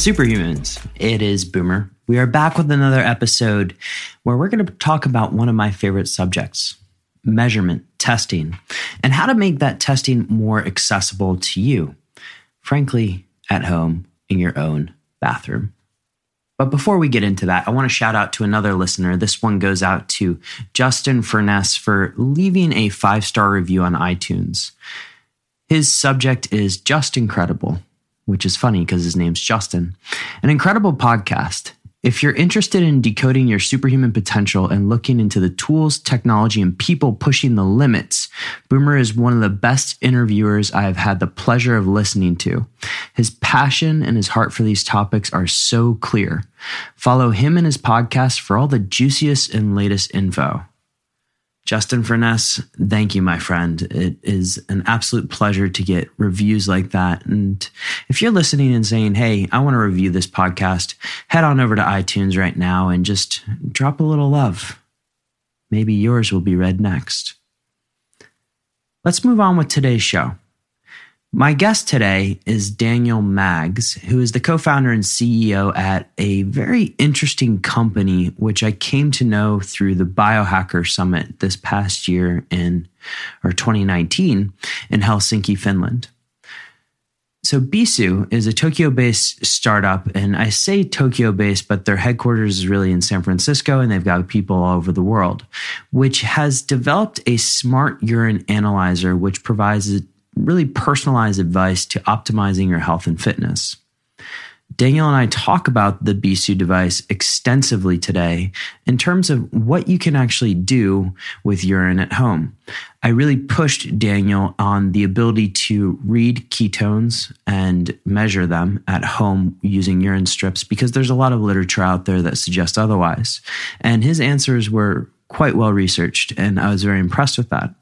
Superhumans, it is Boomer. We are back with another episode where we're going to talk about one of my favorite subjects measurement, testing, and how to make that testing more accessible to you, frankly, at home in your own bathroom. But before we get into that, I want to shout out to another listener. This one goes out to Justin Furness for leaving a five star review on iTunes. His subject is just incredible, which is funny because his name's Justin. An incredible podcast. If you're interested in decoding your superhuman potential and looking into the tools, technology, and people pushing the limits, Boomer is one of the best interviewers I have had the pleasure of listening to. His passion and his heart for these topics are so clear. Follow him and his podcast for all the juiciest and latest info. Justin Furness, thank you, my friend. It is an absolute pleasure to get reviews like that. And if you're listening and saying, hey, I want to review this podcast, head on over to iTunes right now and just drop a little love. Maybe yours will be read next. Let's move on with today's show. My guest today is Daniel Maggs, who is the co founder and CEO at a very interesting company, which I came to know through the Biohacker Summit this past year in or 2019 in Helsinki, Finland. So, Bisu is a Tokyo based startup, and I say Tokyo based, but their headquarters is really in San Francisco, and they've got people all over the world, which has developed a smart urine analyzer, which provides really personalized advice to optimizing your health and fitness. Daniel and I talk about the Bisu device extensively today in terms of what you can actually do with urine at home. I really pushed Daniel on the ability to read ketones and measure them at home using urine strips because there's a lot of literature out there that suggests otherwise. And his answers were quite well researched, and I was very impressed with that.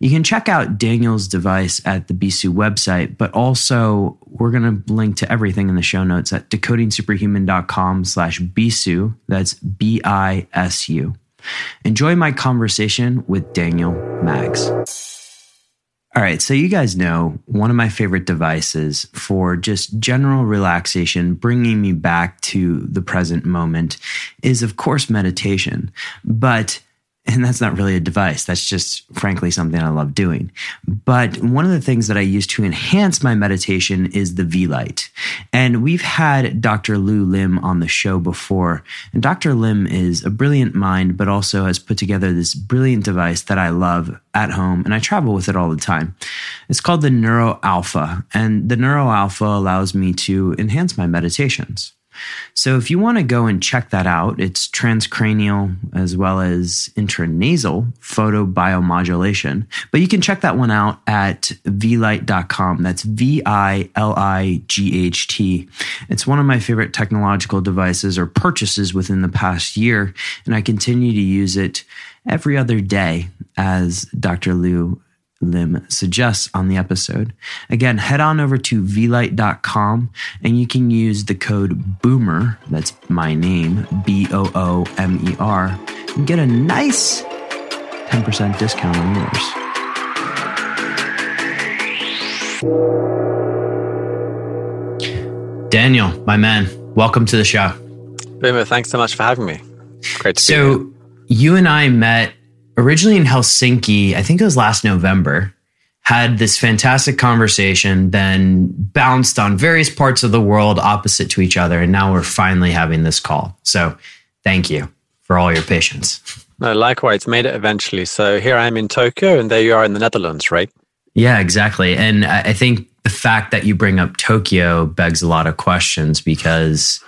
You can check out Daniel's device at the Bisu website, but also we're going to link to everything in the show notes at decodingsuperhuman.com slash Bisu. That's B-I-S-U. Enjoy my conversation with Daniel Maggs. All right, so you guys know one of my favorite devices for just general relaxation, bringing me back to the present moment, is of course meditation. But and that's not really a device. That's just, frankly, something I love doing. But one of the things that I use to enhance my meditation is the Vielight. And we've had Dr. Lew Lim on the show before. And Dr. Lim is a brilliant mind, but also has put together this brilliant device that I love at home. And I travel with it all the time. It's called the Neuro Alpha. And the Neuro Alpha allows me to enhance my meditations. So if you want to go and check that out, it's transcranial as well as intranasal photobiomodulation. But you can check that one out at vielight.com. That's V I L I G H T. It's one of my favorite technological devices or purchases within the past year, and I continue to use it every other day as Dr. Lew Lim suggests on the episode. Again, head on over to vielight.com and you can use the code BOOMER, that's my name, B O O M E R, and get a nice 10% discount on yours. Daniel, my man, welcome to the show. Boomer, thanks so much for having me. Great to so, be here. you and I met originally in Helsinki, I think it was last November, had this fantastic conversation, then bounced on various parts of the world opposite to each other. And now we're finally having this call. So thank you for all your patience. No, likewise, made it eventually. So here I am in Tokyo, and there you are in the Netherlands, right? Yeah, exactly. And I think the fact that you bring up Tokyo begs a lot of questions because,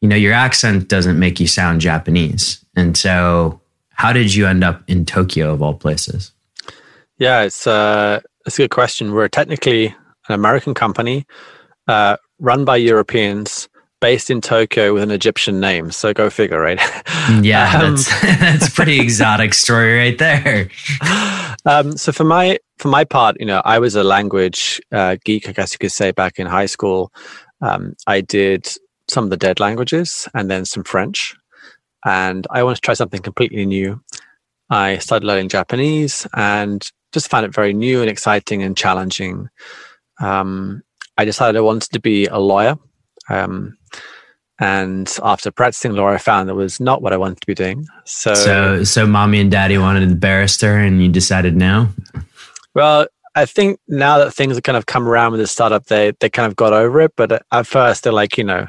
you know, your accent doesn't make you sound Japanese. And so how did you end up in Tokyo of all places? Yeah, it's uh, it's a good question. We're technically an American company uh, run by Europeans, based in Tokyo with an Egyptian name. So go figure, right? Yeah, um, that's that's pretty exotic story right there. Um, so for my for my part, you know, I was a language uh, geek, I guess you could say, back in high school. Um, I did some of the dead languages and then some French, and I wanted to try something completely new. I started learning Japanese and just found it very new and exciting and challenging. Um, I decided I wanted to be a lawyer. Um, and after practicing law, I found that was not what I wanted to be doing. So, so, so mommy and daddy wanted a barrister, and you decided no. Well, I think now that things have kind of come around with the startup, they they kind of got over it. But at first, they're like, you know,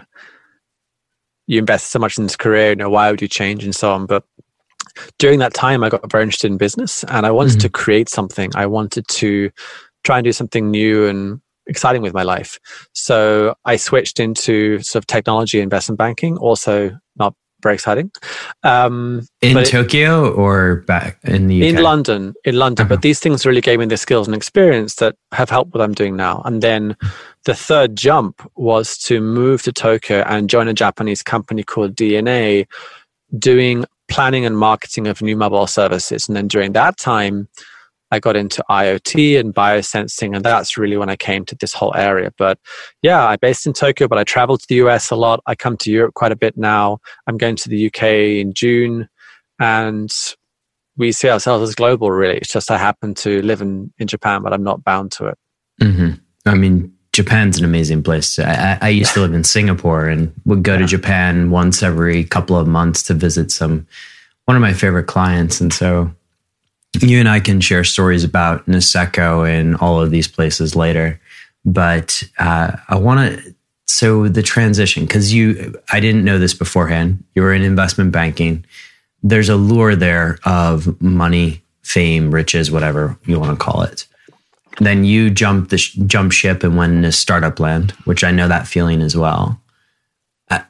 you invest so much in this career, you know, why would you change and so on. But during that time, I got very interested in business, and I wanted mm-hmm. to create something. I wanted to try and do something new and exciting with my life. So I switched into sort of technology investment banking, also not very exciting. Um, in Tokyo it, or back in the UK? In London, in London. Uh-huh. But these things really gave me the skills and experience that have helped what I'm doing now. And then the third jump was to move to Tokyo and join a Japanese company called DeNA doing planning and marketing of new mobile services. And then during that time, I got into IoT and biosensing, and that's really when I came to this whole area. But yeah, I'm based in Tokyo, but I travel to the US a lot. I come to Europe quite a bit now. I'm going to the UK in June, and we see ourselves as global, really. It's just I happen to live in, in Japan, but I'm not bound to it. Mm-hmm. I mean, Japan's an amazing place. I, I used to live in Singapore and would go yeah. to Japan once every couple of months to visit some one of my favorite clients, and so you and I can share stories about Niseko and all of these places later. But uh, I want to. So the transition, because you, I didn't know this beforehand. You were in investment banking. There's a lure there of money, fame, riches, whatever you want to call it. Then you jump the sh- jump ship and went into startup land, which I know that feeling as well. Uh,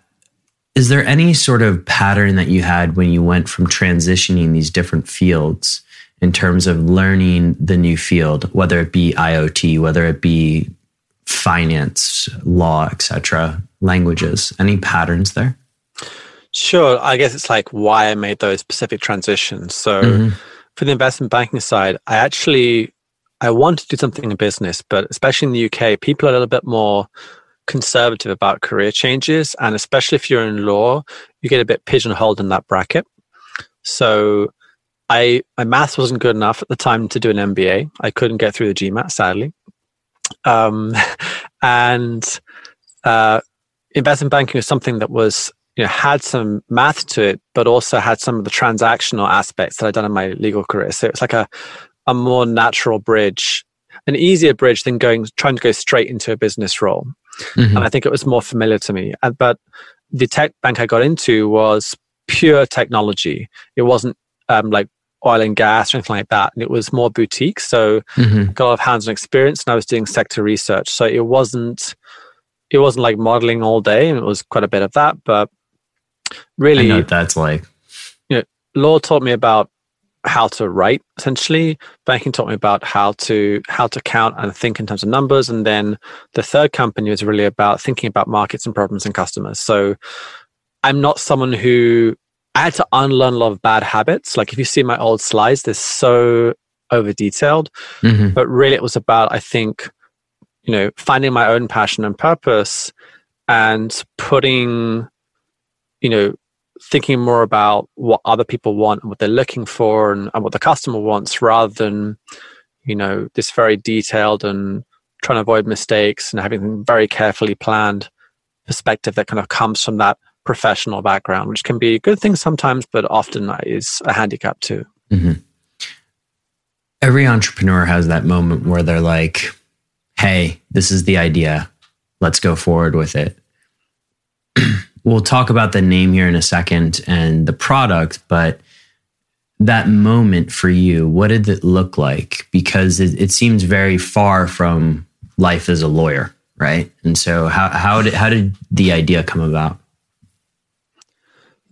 is there any sort of pattern that you had when you went from transitioning these different fields in terms of learning the new field, whether it be IoT, whether it be finance, law, etc., languages? Any patterns there? Sure. I guess it's like why I made those specific transitions. So mm-hmm. for the investment banking side, I actually I want to do something in business, but especially in the UK, people are a little bit more conservative about career changes. And especially if you're in law, you get a bit pigeonholed in that bracket. So I my math wasn't good enough at the time to do an MBA. I couldn't get through the GMAT, sadly. Um, and uh, investment banking was something that was you know had some math to it, but also had some of the transactional aspects that I'd done in my legal career. So it's like a a more natural bridge, an easier bridge than going trying to go straight into a business role. Mm-hmm. And I think it was more familiar to me. But the tech bank I got into was pure technology. It wasn't um, like oil and gas or anything like that. And it was more boutique. So mm-hmm. got a lot of hands-on experience and I was doing sector research. So it wasn't it wasn't like modeling all day and it was quite a bit of that. But really I know that's like you know, law taught me about how to write essentially. Banking taught me about how to how to count and think in terms of numbers. And then the third company was really about thinking about markets and problems and customers. So I'm not someone who I had to unlearn a lot of bad habits. Like if you see my old slides, they're so over detailed. Mm-hmm. But really, it was about, I think, you know, finding my own passion and purpose and putting, you know, thinking more about what other people want and what they're looking for and, and what the customer wants rather than, you know, this very detailed and trying to avoid mistakes and having very carefully planned perspective that kind of comes from that professional background, which can be a good thing sometimes, but often is a handicap too. Mm-hmm. Every entrepreneur has that moment where they're like, hey, this is the idea. Let's go forward with it. we'll talk about the name here in a second and the product, but that moment for you, what did it look like? Because it, it seems very far from life as a lawyer, right? And so, how how did how did the idea come about?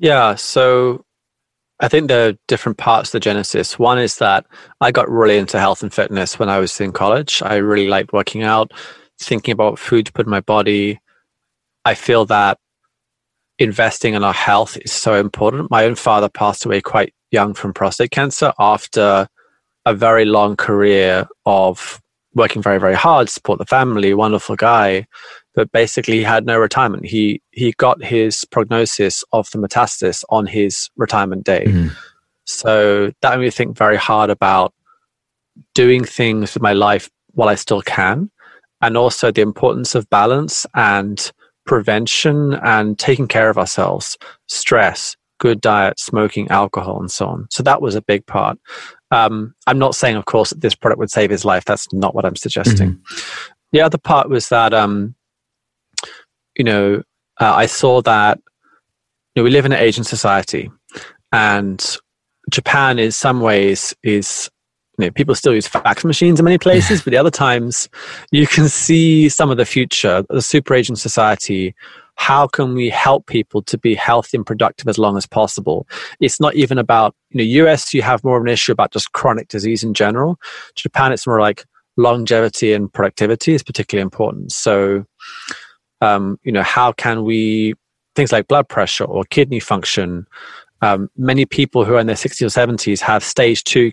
Yeah, so I think there are different parts of the genesis. One is that I got really into health and fitness when I was in college. I really liked working out, thinking about food to put in my body. I feel that investing in our health is so important. My own father passed away quite young from prostate cancer after a very long career of working very, very hard, to support the family, wonderful guy, but basically he had no retirement. He he got his prognosis of the metastasis on his retirement day. Mm-hmm. So that made me think very hard about doing things with my life while I still can, and also the importance of balance and prevention and taking care of ourselves, stress, good diet, smoking, alcohol, and so on. So that was a big part. Um, I'm not saying, of course, that this product would save his life. That's not what I'm suggesting. Mm-hmm. The other part was that, um, you know, uh, I saw that you know, we live in an Asian society, and Japan, in some ways, is you know, people still use fax machines in many places, but the other times you can see some of the future, the super Asian society. How can we help people to be healthy and productive as long as possible? It's not even about, you know, US, you have more of an issue about just chronic disease in general. Japan, it's more like longevity and productivity is particularly important. So, um, you know, how can we, things like blood pressure or kidney function, um, many people who are in their 60s or 70s have stage two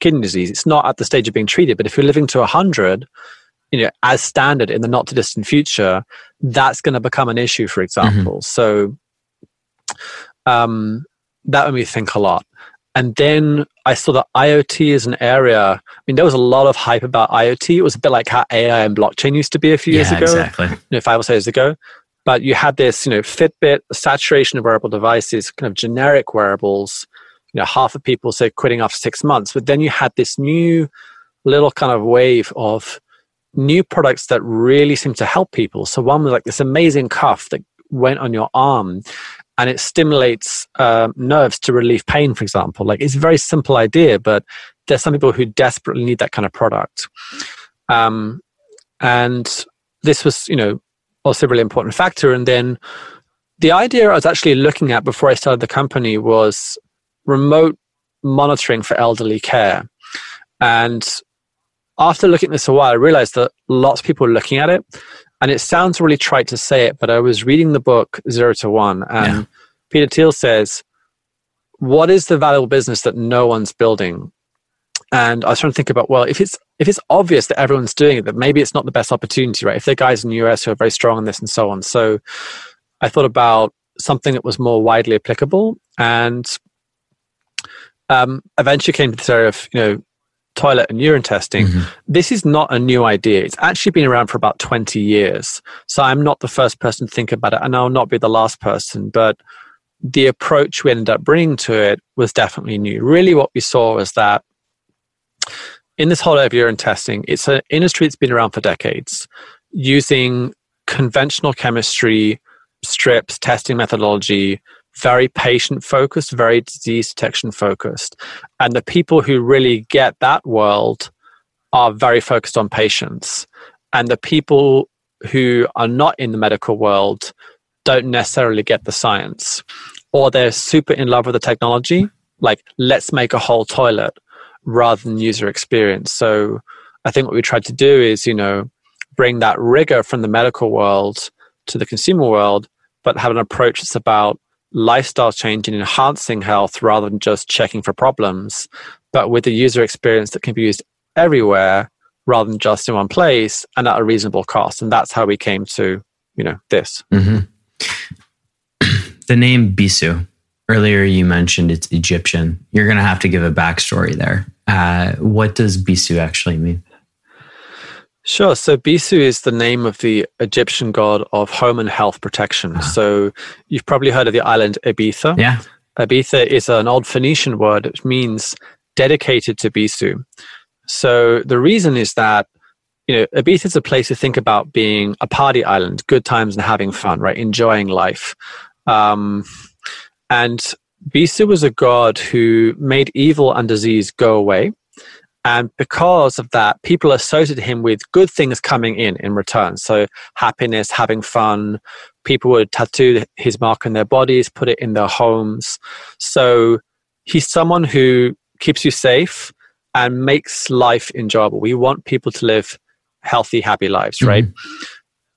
kidney disease. It's not at the stage of being treated, but if you're living to 100, you know, as standard in the not too distant future, that's going to become an issue, for example. Mm-hmm. So um, that made me think a lot. And then I saw that IoT is an area. I mean, there was a lot of hype about IoT. It was a bit like how AI and blockchain used to be a few yeah, years ago, exactly. you know, five or so years ago. But you had this, you know, Fitbit, saturation of wearable devices, kind of generic wearables, you know, half of people say quitting after six months. But then you had this new little kind of wave of new products that really seemed to help people. So one was like this amazing cuff that went on your arm and it stimulates uh, nerves to relieve pain, for example. Like it's a very simple idea, but there's some people who desperately need that kind of product. Um, and this was, you know, also a really important factor. And then the idea I was actually looking at before I started the company was remote monitoring for elderly care. And after looking at this a while, I realized that lots of people are looking at it. And it sounds really trite to say it, but I was reading the book Zero to One, and yeah. Peter Thiel says, What is the valuable business that no one's building? And I was trying to think about, well, if it's if it's obvious that everyone's doing it, that maybe it's not the best opportunity, right? If there are guys in the US who are very strong in this and so on. So I thought about something that was more widely applicable. And um, eventually came to this area of you know toilet and urine testing. Mm-hmm. This is not a new idea. It's actually been around for about 20 years. So I'm not the first person to think about it, and I'll not be the last person. But the approach we ended up bringing to it was definitely new. Really, what we saw was that in this whole area of urine testing, it's an industry that's been around for decades using conventional chemistry, strips, testing methodology very patient focused, very disease detection focused. And the people who really get that world are very focused on patients. And the people who are not in the medical world don't necessarily get the science. Or they're super in love with the technology, like, let's make a whole toilet rather than user experience. So I think what we tried to do is, you know, bring that rigor from the medical world to the consumer world, but have an approach that's about lifestyle change and enhancing health rather than just checking for problems, but with a user experience that can be used everywhere rather than just in one place and at a reasonable cost. And that's how we came to, you know, this. Mm-hmm. the name Bisu, earlier you mentioned it's Egyptian. You're going to have to give a backstory there. Uh, what does Bisu actually mean? Sure. So Bisu is the name of the Egyptian god of home and health protection. Ah. So you've probably heard of the island Ibiza. Yeah. Ibiza is an old Phoenician word which means dedicated to Bisu. So the reason is that you know Ibiza is a place to think about being a party island, good times and having fun, right? Enjoying life. Um, and Bisu was a god who made evil and disease go away and because of that, people associated him with good things coming in in return. So happiness, having fun. People would tattoo his mark on their bodies, put it in their homes. So he's someone who keeps you safe and makes life enjoyable. We want people to live healthy, happy lives, right? Mm-hmm.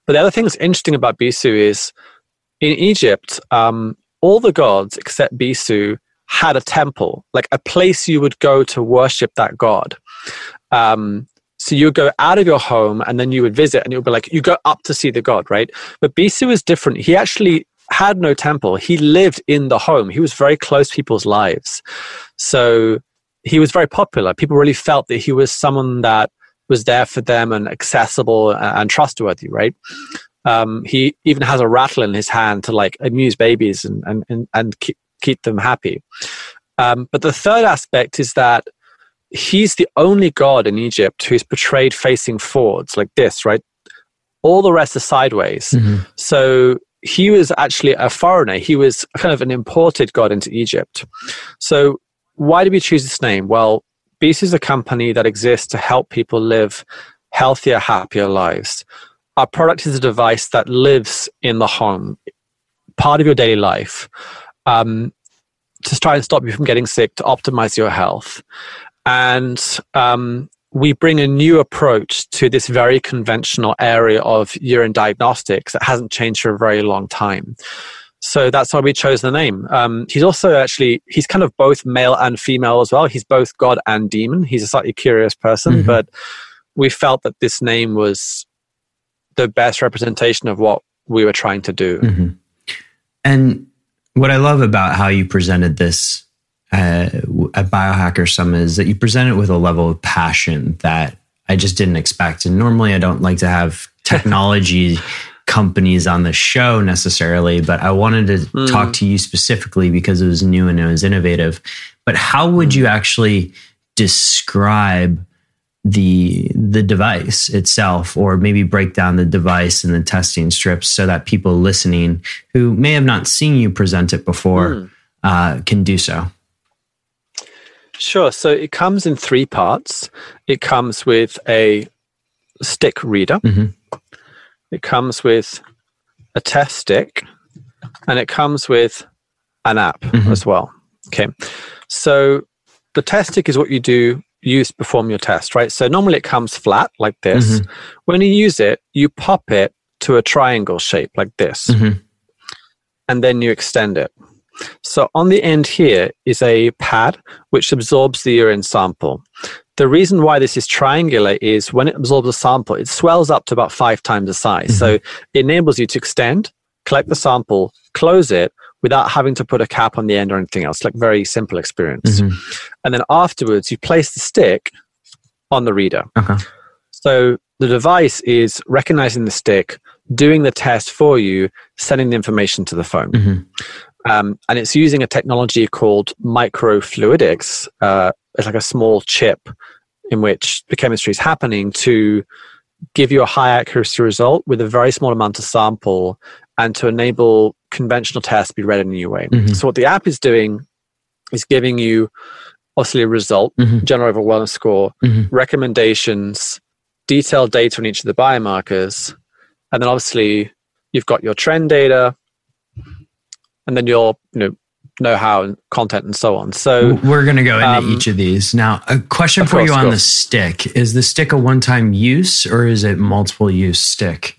But the other thing that's interesting about Bisu is in Egypt, um, all the gods except Bisu had a temple, like a place you would go to worship that god. Um, so you would go out of your home and then you would visit, and it would be like you go up to see the god, right? But Bisu is different. He actually had no temple. He lived in the home. He was very close to people's lives. So he was very popular. People really felt that he was someone that was there for them and accessible and trustworthy, right? Um, he even has a rattle in his hand to like amuse babies and, and, and, and keep, keep them happy. Um, but the third aspect is that he's the only god in Egypt who's portrayed facing forwards like this, right? All the rest are sideways. Mm-hmm. So he was actually a foreigner. He was kind of an imported god into Egypt. So why did we choose this name? Well, Bisu is a company that exists to help people live healthier, happier lives. Our product is a device that lives in the home, part of your daily life, um, to try and stop you from getting sick, to optimize your health. And um, we bring a new approach to this very conventional area of urine diagnostics that hasn't changed for a very long time. So that's why we chose the name. Um, he's also actually, he's kind of both male and female as well. He's both God and demon. He's a slightly curious person, mm-hmm. but we felt that this name was the best representation of what we were trying to do. Mm-hmm. And what I love about how you presented this uh, at Biohacker Summit is that you present it with a level of passion that I just didn't expect. And normally I don't like to have technology companies on the show necessarily, but I wanted to mm. talk to you specifically because it was new and it was innovative. But how would you actually describe the the device itself or maybe break down the device and the testing strips so that people listening who may have not seen you present it before mm. uh, can do so Sure. So it comes in three parts. It comes with a stick reader. Mm-hmm. It comes with a test stick, and it comes with an app mm-hmm. as well. Okay. So the test stick is what you do use perform your test, right? So normally it comes flat like this. Mm-hmm. When you use it, you pop it to a triangle shape like this, mm-hmm. and then you extend it. So on the end here is a pad which absorbs the urine sample. The reason why this is triangular is when it absorbs a sample, it swells up to about five times the size. Mm-hmm. So it enables you to extend, collect the sample, close it without having to put a cap on the end or anything else. Like very simple experience. Mm-hmm. And then afterwards, you place the stick on the reader. Okay. So the device is recognizing the stick, doing the test for you, sending the information to the phone. Mm-hmm. Um, and it's using a technology called microfluidics. Uh, it's like a small chip in which the chemistry is happening to give you a high accuracy result with a very small amount of sample and to enable conventional tests to be read in a new way. Mm-hmm. So what the app is doing is giving you obviously a result, mm-hmm. general overall wellness score, mm-hmm. recommendations, detailed data on each of the biomarkers, and then obviously you've got your trend data, and then your you know know-how and content and so on. So we're going to go into um, each of these now. A question for course, you on the stick: Is the stick a one-time use or is it multiple-use stick?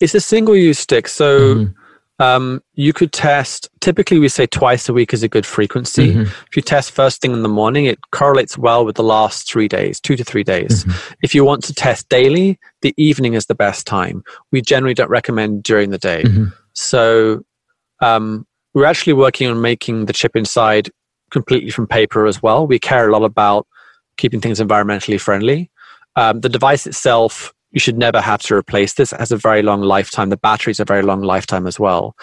It's a single-use stick. So. Mm-hmm. Um, you could test typically we say twice a week is a good frequency mm-hmm. if you test first thing in the morning it correlates well with the last three days two to three days mm-hmm. if you want to test daily the evening is the best time we generally don't recommend during the day mm-hmm. so um, we're actually working on making the chip inside completely from paper as well. We care a lot about keeping things environmentally friendly. Um, the device itself, you should never have to replace this. It has a very long lifetime. The battery's a very long lifetime as well.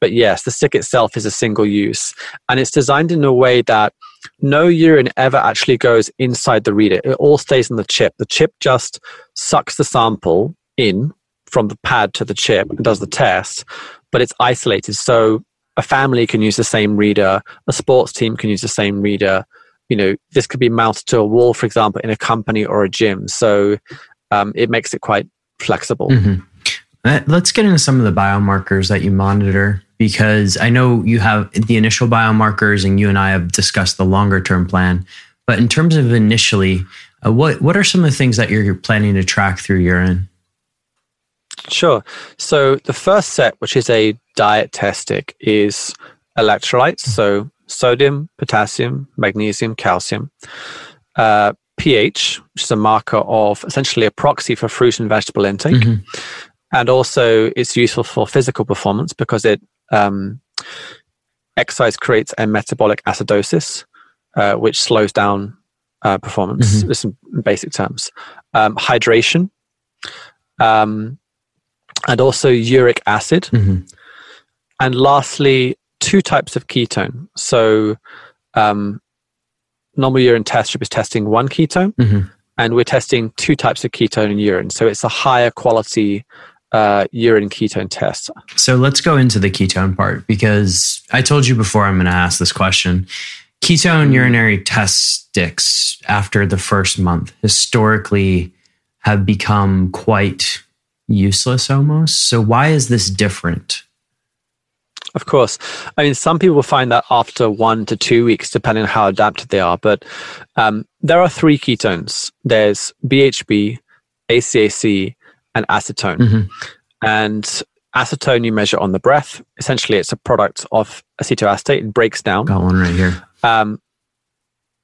But yes, the stick itself is a single use and it's designed in a way that no urine ever actually goes inside the reader. It all stays in the chip. The chip just sucks the sample in from the pad to the chip and does the test but it's isolated. So a family can use the same reader, a sports team can use the same reader. You know, this could be mounted to a wall, for example, in a company or a gym. So um, it makes it quite flexible. Mm-hmm. Uh, let's get into some of the biomarkers that you monitor because I know you have the initial biomarkers and you and I have discussed the longer term plan. But in terms of initially, uh, what what are some of the things that you're planning to track through urine? Sure. So the first set, which is a diet test stick, is electrolytes. So sodium, potassium, magnesium, calcium. Uh, pH, which is a marker of essentially a proxy for fruit and vegetable intake. Mm-hmm. And also, it's useful for physical performance because it um, exercise creates a metabolic acidosis, uh, which slows down uh, performance. Mm-hmm. in basic terms. Um, hydration, um, and also uric acid. Mm-hmm. And lastly, two types of ketone. So, um, normal urine test strip is testing one ketone, mm-hmm. and we're testing two types of ketone in urine. So, it's a higher quality uh, urine ketone test. So, let's go into the ketone part because I told you before I'm going to ask this question. Ketone urinary test sticks after the first month historically have become quite useless almost. So, why is this different? Of course. I mean, some people find that after one to two weeks, depending on how adapted they are. But um, there are three ketones there's BHB, ACAC, and acetone. Mm-hmm. And acetone you measure on the breath. Essentially, it's a product of acetoacetate. It breaks down. Got one right here. Um,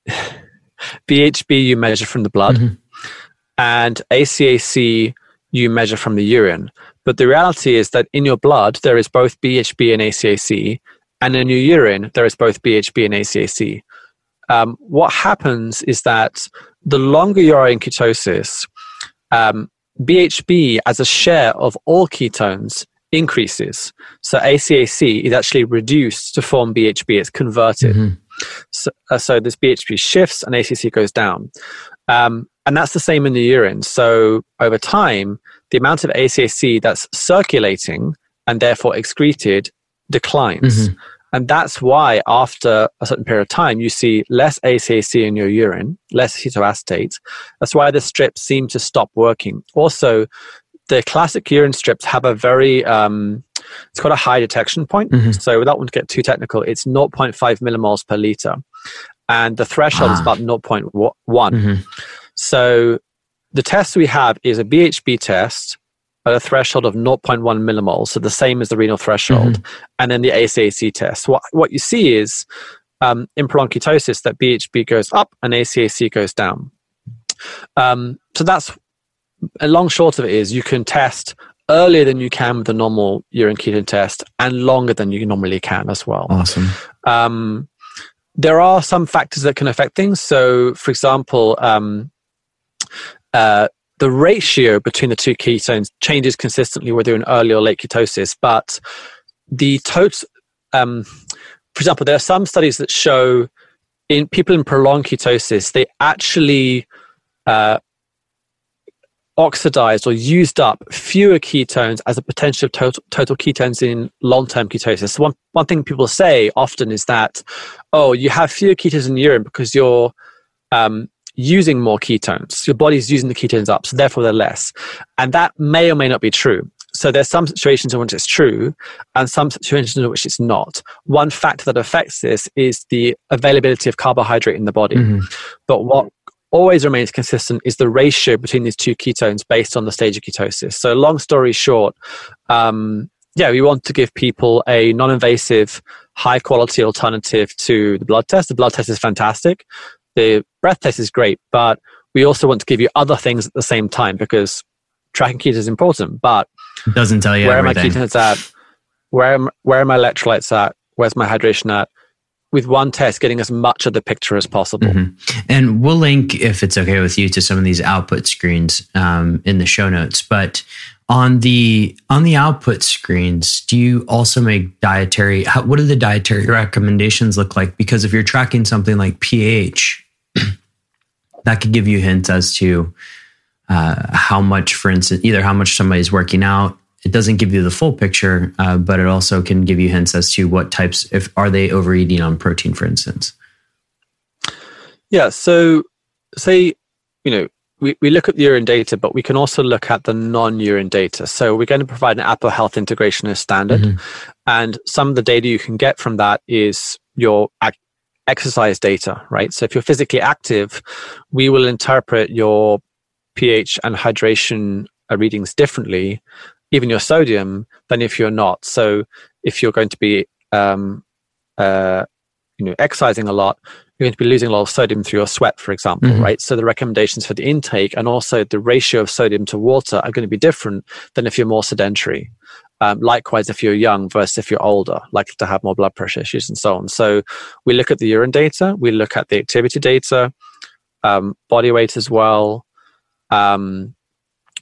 BHB you measure from the blood, mm-hmm. and ACAC you measure from the urine. But the reality is that in your blood, there is both BHB and ACAC, and in your urine, there is both BHB and ACAC. Um, what happens is that the longer you are in ketosis, um, BHB as a share of all ketones increases. So ACAC is actually reduced to form BHB, it's converted. Mm-hmm. So, uh, so, this BHB shifts and ACAC goes down. Um, and that's the same in the urine. So over time, the amount of ACAC that's circulating and therefore excreted declines. Mm-hmm. And that's why after a certain period of time, you see less ACAC in your urine, less acetoacetate. That's why the strips seem to stop working. Also, the classic urine strips have a very, um, it's got a high detection point. Mm-hmm. So without wanting to get too technical, it's 0.5 millimoles per liter. And the threshold ah. is about 0.1. Mm-hmm. So the test we have is a BHB test at a threshold of 0.1 millimoles, so the same as the renal threshold, mm-hmm. and then the ACAC test. What, what you see is um, in prolonged ketosis that BHB goes up and ACAC goes down. Um, so that's a long short of it is you can test earlier than you can with the normal urine ketone test and longer than you normally can as well. Awesome. Um, there are some factors that can affect things. So, for example, um, uh, the ratio between the two ketones changes consistently whether you're in early or late ketosis, but the total, um, for example, there are some studies that show in people in prolonged ketosis, they actually uh, oxidized or used up fewer ketones as a potential total, total ketones in long-term ketosis. So one, one thing people say often is that, oh, you have fewer ketones in urine because you're um, using more ketones. Your body's using the ketones up, so therefore they're less. And that may or may not be true. So there's some situations in which it's true and some situations in which it's not. One factor that affects this is the availability of carbohydrate in the body. Mm-hmm. But what always remains consistent is the ratio between these two ketones based on the stage of ketosis. So long story short, um, yeah, we want to give people a non-invasive, high quality alternative to the blood test. The blood test is fantastic the breath test is great, but we also want to give you other things at the same time because tracking ketones is important, but it doesn't tell you where everything. are my ketones at, where am, where are my electrolytes at, where's my hydration at. With one test, getting as much of the picture as possible. Mm-hmm. And we'll link, if it's okay with you, to some of these output screens um, in the show notes. But on the on the output screens do you also make dietary how, what do the dietary recommendations look like because if you're tracking something like ph that could give you hints as to uh, how much, for instance, either how much somebody's working out. It doesn't give you the full picture, uh, but it also can give you hints as to what types, if are they overeating on protein, for instance. Yeah. So, say, you know, we, we look at the urine data, but we can also look at the non urine data. So, we're going to provide an Apple Health integration as standard. Mm-hmm. And some of the data you can get from that is your exercise data, right? So if you're physically active, we will interpret your pH and hydration uh, readings differently even your sodium than if you're not. So if you're going to be um, uh, you know exercising a lot, you're going to be losing a lot of sodium through your sweat, for example, mm-hmm. right? So the recommendations for the intake and also the ratio of sodium to water are going to be different than if you're more sedentary. Um, likewise, if you're young versus if you're older, likely to have more blood pressure issues and so on. So we look at the urine data, we look at the activity data, um, body weight as well. Um,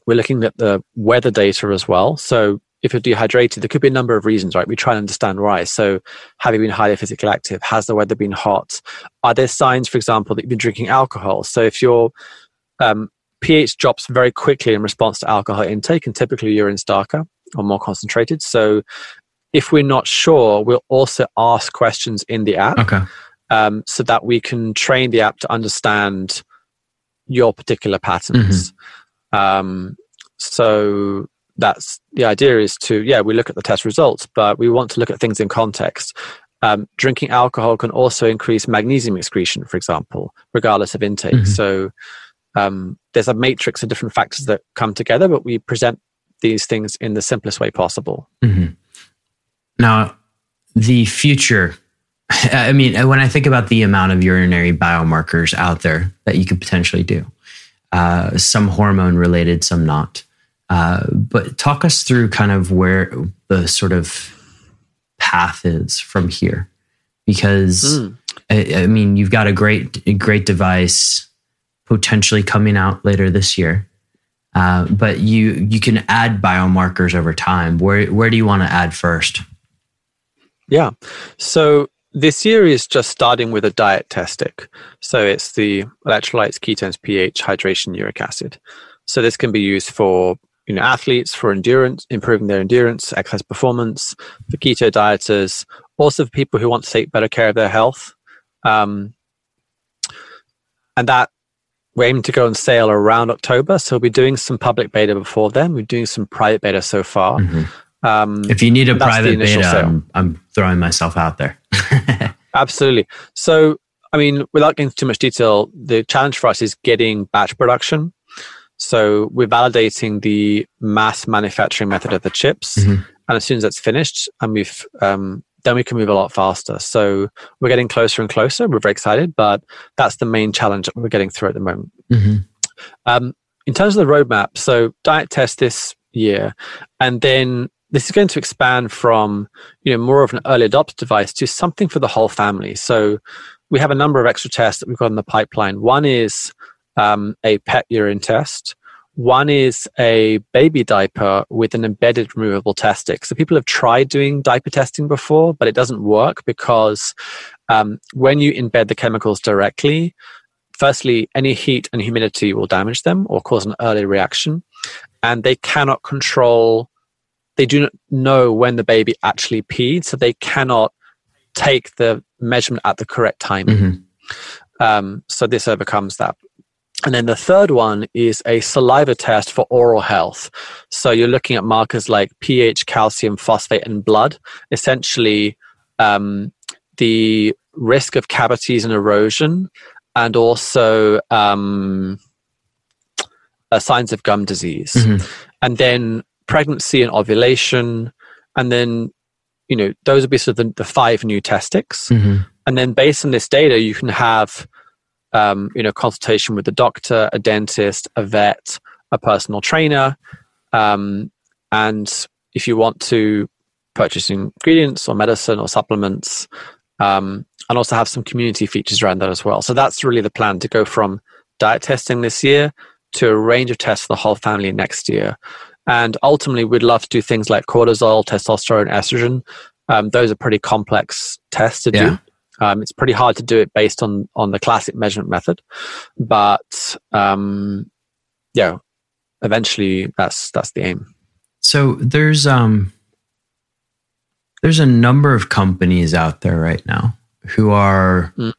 we're looking at the weather data as well. So if you're dehydrated, there could be a number of reasons, right? We try and understand why. So, have you been highly physically active? Has the weather been hot? Are there signs, for example, that you've been drinking alcohol? So, if your um, pH drops very quickly in response to alcohol intake, and typically urine's darker or more concentrated. So, if we're not sure, we'll also ask questions in the app okay. um, so that we can train the app to understand your particular patterns. Mm-hmm. Um, so that's the idea is to yeah we look at the test results but we want to look at things in context um, drinking alcohol can also increase magnesium excretion for example regardless of intake mm-hmm. so um, there's a matrix of different factors that come together but we present these things in the simplest way possible mm-hmm. now the future i mean when i think about the amount of urinary biomarkers out there that you could potentially do uh, some hormone related some not uh, but talk us through kind of where the sort of path is from here, because mm. I, I, mean you've got a great great device potentially coming out later this year, uh, but you you can add biomarkers over time. Where where do you want to add first? Yeah, so this year is just starting with a diet testic. So it's the electrolytes, ketones, pH, hydration, uric acid. So this can be used for you know athletes for endurance, improving their endurance, exercise performance, for keto dieters, also for people who want to take better care of their health. Um, and that we're aiming to go on sale around October. So we'll be doing some public beta before then. We're doing some private beta so far. Mm-hmm. Um, if you need a private beta, I'm, I'm, throwing myself out there. Absolutely. So, I mean, without getting into too much detail, the challenge for us is getting batch production. So we're validating the mass manufacturing method of the chips, mm-hmm. and as soon as that's finished, and we've um, then we can move a lot faster. So we're getting closer and closer. We're very excited, but that's the main challenge that we're getting through at the moment. Mm-hmm. Um, in terms of the roadmap, so diet test this year, and then this is going to expand from you know more of an early adopter device to something for the whole family. So we have a number of extra tests that we've got in the pipeline. One is um, a pet urine test. One is a baby diaper with an embedded removable testic. So people have tried doing diaper testing before, but it doesn't work because um, when you embed the chemicals directly, firstly, any heat and humidity will damage them or cause an early reaction. And they cannot control, they do not know when the baby actually peed, so they cannot take the measurement at the correct time. Mm-hmm. Um, so this overcomes that. And then the third one is a saliva test for oral health. So you're looking at markers like pH, calcium, phosphate, and blood. Essentially, um, the risk of cavities and erosion, and also um, uh, signs of gum disease. Mm-hmm. And then pregnancy and ovulation. And then, you know, those would be sort of the, the five new testics. Mm-hmm. And then based on this data, you can have um, you know, consultation with a doctor, a dentist, a vet, a personal trainer, um, and if you want to purchase ingredients or medicine or supplements, um, and also have some community features around that as well. So that's really the plan to go from diet testing this year to a range of tests for the whole family next year. And ultimately, we'd love to do things like cortisol, testosterone, estrogen. Um, those are pretty complex tests to yeah. do. Um, it's pretty hard to do it based on on the classic measurement method, but um, yeah, eventually that's that's the aim. So there's um there's a number of companies out there right now who are mm.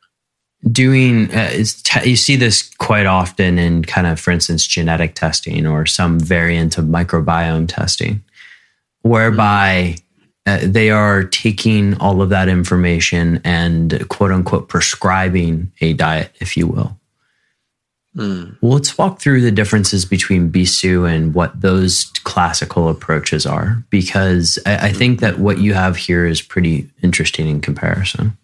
doing uh, te- you see this quite often in kind of for instance genetic testing or some variant of microbiome testing whereby mm uh, they are taking all of that information and quote unquote prescribing a diet, if you will. Mm. Well, let's walk through the differences between Bisu and what those classical approaches are because I, I think that what you have here is pretty interesting in comparison.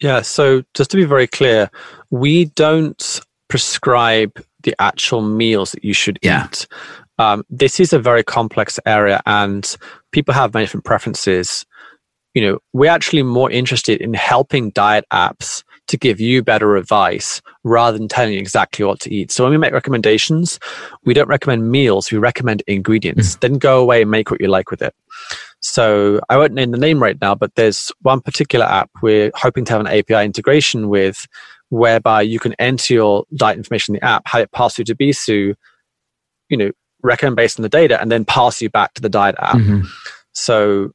Yeah. So just to be very clear, we don't prescribe the actual meals that you should Yeah. eat. Um, this is a very complex area, and people have many different preferences. You know, we're actually more interested in helping diet apps to give you better advice rather than telling you exactly what to eat. So when we make recommendations, we don't recommend meals; we recommend ingredients. Then go away and make what you like with it. So I won't name the name right now, but there's one particular app we're hoping to have an API integration with whereby you can enter your diet information in the app, have it pass through to Bisu, you know, recommend based on the data, and then pass you back to the diet app. Mhm. So,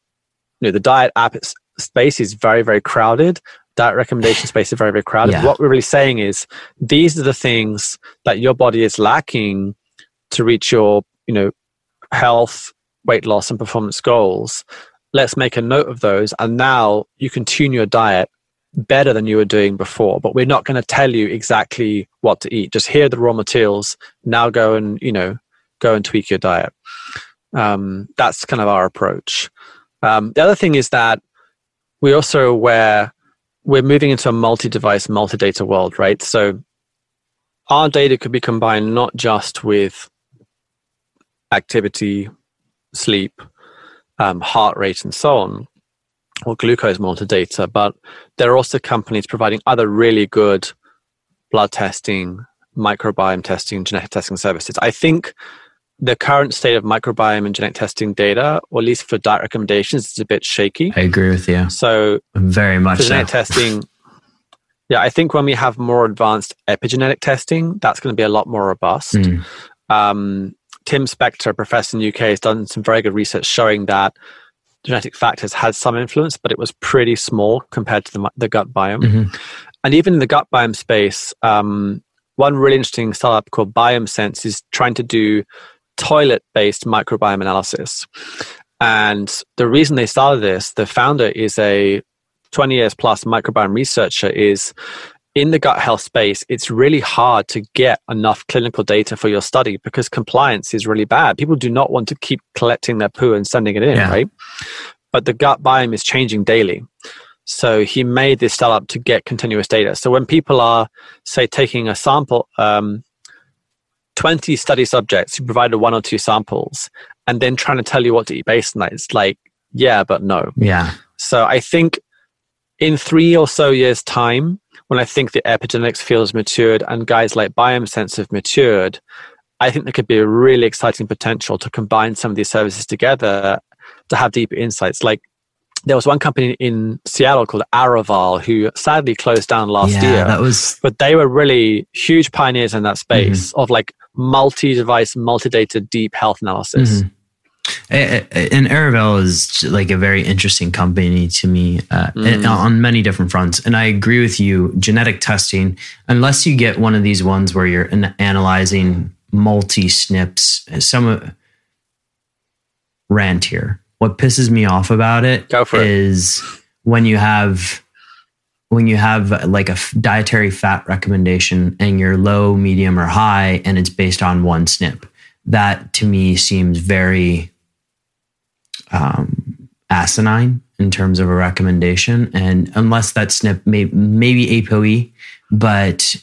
you know, the diet app space is very, very crowded. Diet recommendation space is very, very crowded. Yeah. What we're really saying is these are the things that your body is lacking to reach your, you know, health, weight loss, and performance goals. Let's make a note of those. And now you can tune your diet better than you were doing before. But we're not going to tell you exactly what to eat. Just hear the raw materials. Now go and, you know, go and tweak your diet. Um, that's kind of our approach. Um, the other thing is that we're also aware we're moving into a multi-device, multi-data world, right? So our data could be combined not just with activity, sleep, um, heart rate, and so on, or glucose monitor data, but there are also companies providing other really good blood testing, microbiome testing, genetic testing services. I think the current state of microbiome and genetic testing data, or at least for diet recommendations, is a bit shaky. I agree with you. So Very much for so. genetic testing, yeah, I think when we have more advanced epigenetic testing, that's going to be a lot more robust. Mm. Um, Tim Spector, professor in the UK, has done some very good research showing that genetic factors had some influence, but it was pretty small compared to the, the gut biome. Mhm. And even in the gut biome space, um, one really interesting startup called BiomeSense is trying to do toilet based microbiome analysis. And the reason they started this, the founder is a 20 years plus microbiome researcher, is in the gut health space, it's really hard to get enough clinical data for your study because compliance is really bad. People do not want to keep collecting their poo and sending it in, Yeah. right? But the gut biome is changing daily. So he made this startup to get continuous data. So when people are, say, taking a sample, um, 20 study subjects who provided one or two samples and then trying to tell you what to eat based on that, it's like, yeah, but no. Yeah. So I think in three or so years' time, when I think the epigenetics field has matured and guys like BiomeSense have matured, I think there could be a really exciting potential to combine some of these services together to have deeper insights. Like there was one company in Seattle called Arivale who sadly closed down last yeah, year that was but they were really huge pioneers in that space of like multi-device, multi-data, deep health analysis. Mhm. A- And Arivale is like a very interesting company to me uh, Mm. on many different fronts. And I agree with you. Genetic testing, unless you get one of these ones where you're an- analyzing multi SNPs, some of- rant here. What pisses me off about it Go for it. is when you have when you have like a f- dietary fat recommendation and you're low, medium, or high, and it's based on one SNP. That to me seems very um, asinine in terms of a recommendation. And unless that SNP may maybe ApoE, but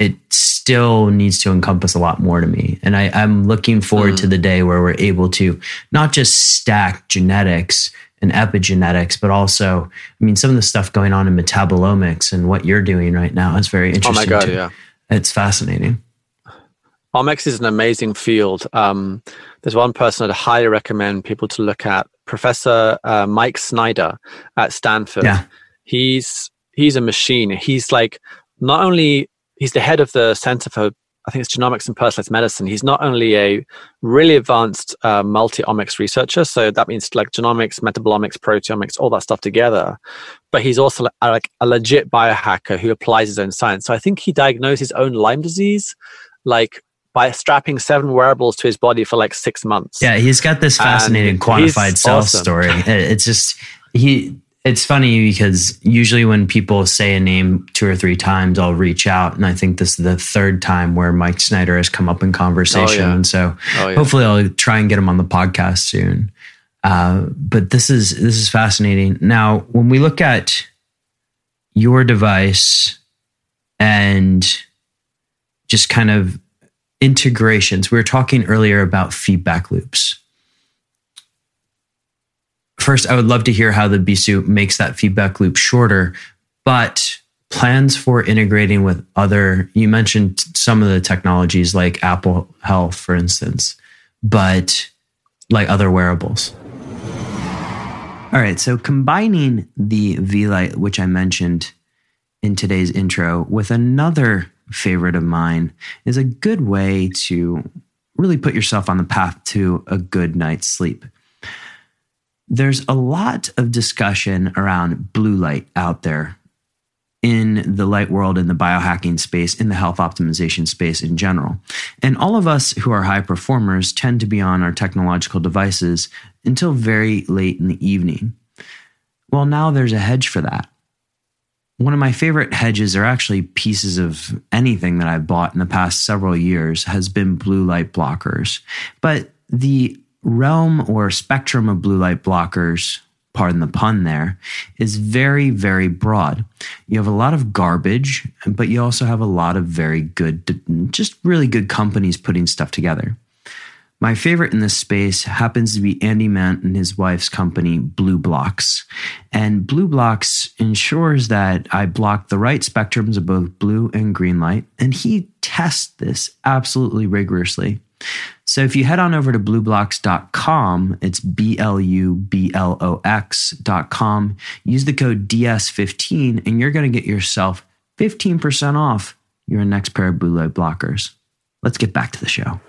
it still needs to encompass a lot more to me. And I, I'm looking forward to the day where we're able to not just stack genetics and epigenetics, but also, I mean, some of the stuff going on in metabolomics and what you're doing right now is very interesting. Oh my god, too. yeah. It's fascinating. Omics is an amazing field. Um, there's one person I'd highly recommend people to look at, Professor uh, Mike Snyder at Stanford. Yeah. He's he's a machine. He's like not only he's the head of the Center for I think it's genomics and personalized medicine. He's not only a really advanced uh, multi-omics researcher, so that means like genomics, metabolomics, proteomics, all that stuff together. But he's also like, like a legit biohacker who applies his own science. So I think he diagnosed his own Lyme disease, like by strapping seven wearables to his body for like six months. Yeah, he's got this fascinating And quantified self awesome. story. It's just he it's funny because usually when people say a name two or three times, I'll reach out. And I think this is the third time where Mike Snyder has come up in conversation. Oh, yeah. So oh, yeah. hopefully I'll try and get him on the podcast soon. Uh, but this is this is fascinating. Now, when we look at your device and just kind of integrations, we were talking earlier about feedback loops first, I would love to hear how the Bisu makes that feedback loop shorter, but plans for integrating with other, you mentioned some of the technologies like Apple Health, for instance, but like other wearables. All right, so combining the Vielight, which I mentioned in today's intro, with another favorite of mine is a good way to really put yourself on the path to a good night's sleep there's a lot of discussion around blue light out there in the light world, in the biohacking space, in the health optimization space in general. And all of us who are high performers tend to be on our technological devices until very late in the evening. Well, now there's a hedge for that. One of my favorite hedges, or actually pieces of anything that I've bought in the past several years, has been blue light blockers. But the realm or spectrum of blue light blockers, pardon the pun there, is very, very broad. You have a lot of garbage, but you also have a lot of very good, just really good companies putting stuff together. My favorite in this space happens to be Andy Mant and his wife's company, BluBlox. And BluBlox ensures that I block the right spectrums of both blue and green light. And he tests this absolutely rigorously. So if you head on over to blublox.com, it's B L U B L O X.com, use the code DS15 and you're going to get yourself 15% off your next pair of blue light blockers. Let's get back to the show.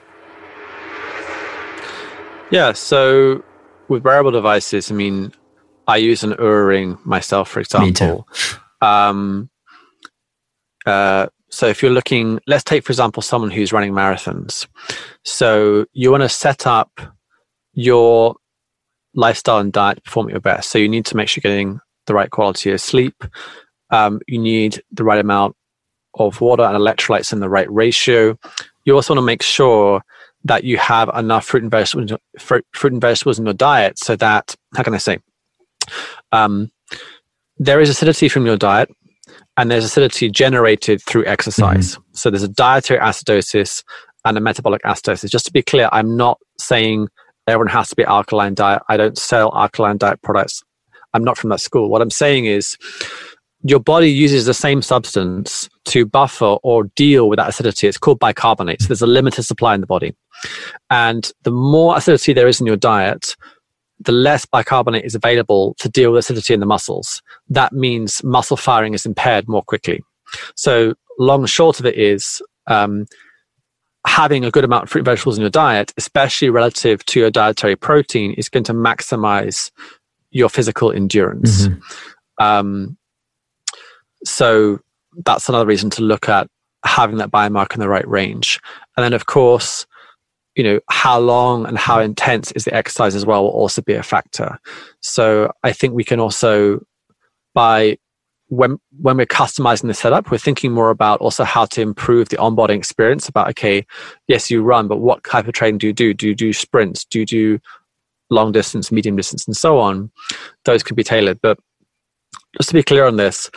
Yeah, so with wearable devices, I mean, I use an Oura ring myself, for example. Me too. Um, uh, so if you're looking, let's take, for example, someone who's running marathons. So you want to set up your lifestyle and diet to perform at your best. So you need to make sure you're getting the right quality of sleep. Um, you need the right amount of water and electrolytes in the right ratio. You also want to make sure that you have enough fruit and vegetables, fruit, fruit and vegetables in your diet so that, how can I say, um, there is acidity from your diet and there's acidity generated through exercise. Mm-hmm. So there's a dietary acidosis and a metabolic acidosis. Just to be clear, I'm not saying everyone has to be alkaline diet. I don't sell alkaline diet products. I'm not from that school. What I'm saying is your body uses the same substance to buffer or deal with that acidity. It's called bicarbonate. So there's a limited supply in the body. And the more acidity there is in your diet, the less bicarbonate is available to deal with acidity in the muscles. That means muscle firing is impaired more quickly. So, long and short of it is um, having a good amount of fruit and vegetables in your diet, especially relative to your dietary protein, is going to maximize your physical endurance. Mm-hmm. Um, so, that's another reason to look at having that biomarker in the right range. And then, of course, you know how long and how intense is the exercise as well will also be a factor. So i think we can also by when when we're customizing the setup we're thinking more about also how to improve the onboarding experience about okay yes you run but what type of training do you do? Do you do sprints? Do you do long distance medium distance and so on? Those could be tailored. But just to be clear on this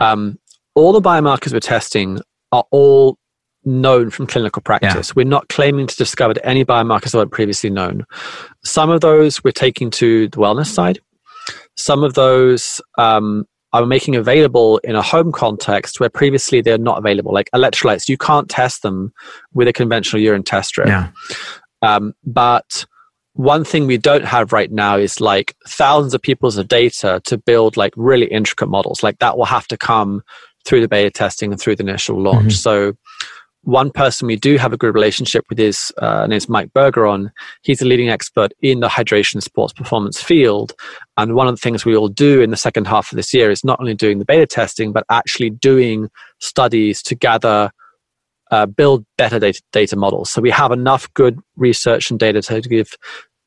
um, all the biomarkers we're testing are all known from clinical practice. Yeah. We're not claiming to discover any biomarkers that weren't previously known. Some of those we're taking to the wellness side. Some of those um, are making available in a home context where previously they're not available. Like electrolytes, you can't test them with a conventional urine test strip. Yeah. Um, but one thing we don't have right now is like thousands of people's of data to build like really intricate models. Like that will have to come through the beta testing and through the initial launch. Mm-hmm. So one person we do have a good relationship with is uh, name's Mike Bergeron. He's a leading expert in the hydration sports performance field. And one of the things we will do in the second half of this year is not only doing the beta testing, but actually doing studies to gather, uh, build better data, data models. So we have enough good research and data to give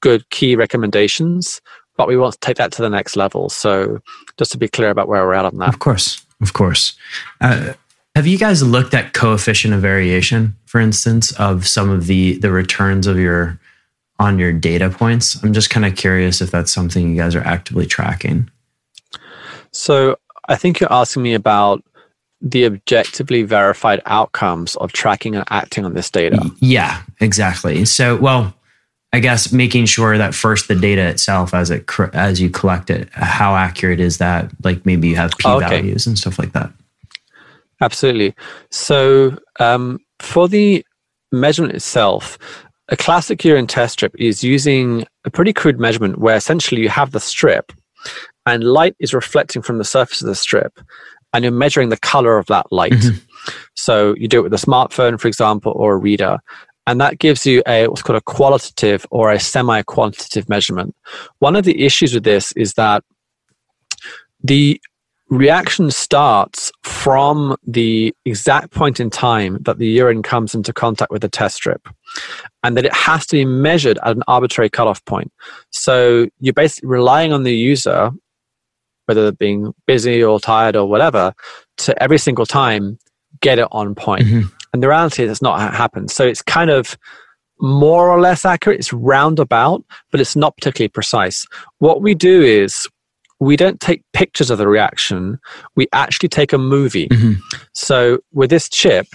good key recommendations but we want to take that to the next level. So just to be clear about where we're at on that. Of course, of course. Uh, have you guys looked at coefficient of variation, for instance, of some of the the returns of your on your data points? I'm just kind of curious if that's something you guys are actively tracking. So I think you're asking me about the objectively verified outcomes of tracking and acting on this data. Yeah, exactly. So, well, I guess making sure that first the data itself, as it as you collect it, how accurate is that? Like maybe you have p oh, values okay. and stuff like that. Absolutely. So um, for the measurement itself, a classic urine test strip is using a pretty crude measurement where essentially you have the strip and light is reflecting from the surface of the strip and you're measuring the color of that light. Mm-hmm. So you do it with a smartphone, for example, or a reader. And that gives you a what's called a qualitative or a semi-quantitative measurement. One of the issues with this is that the reaction starts from the exact point in time that the urine comes into contact with the test strip and that it has to be measured at an arbitrary cutoff point. So you're basically relying on the user, whether they're being busy or tired or whatever, to every single time get it on point. Mm-hmm. And the reality is it's not happened. So it's kind of more or less accurate. It's roundabout, but it's not particularly precise. What we do is we don't take pictures of the reaction, we actually take a movie. Mm-hmm. So with this chip,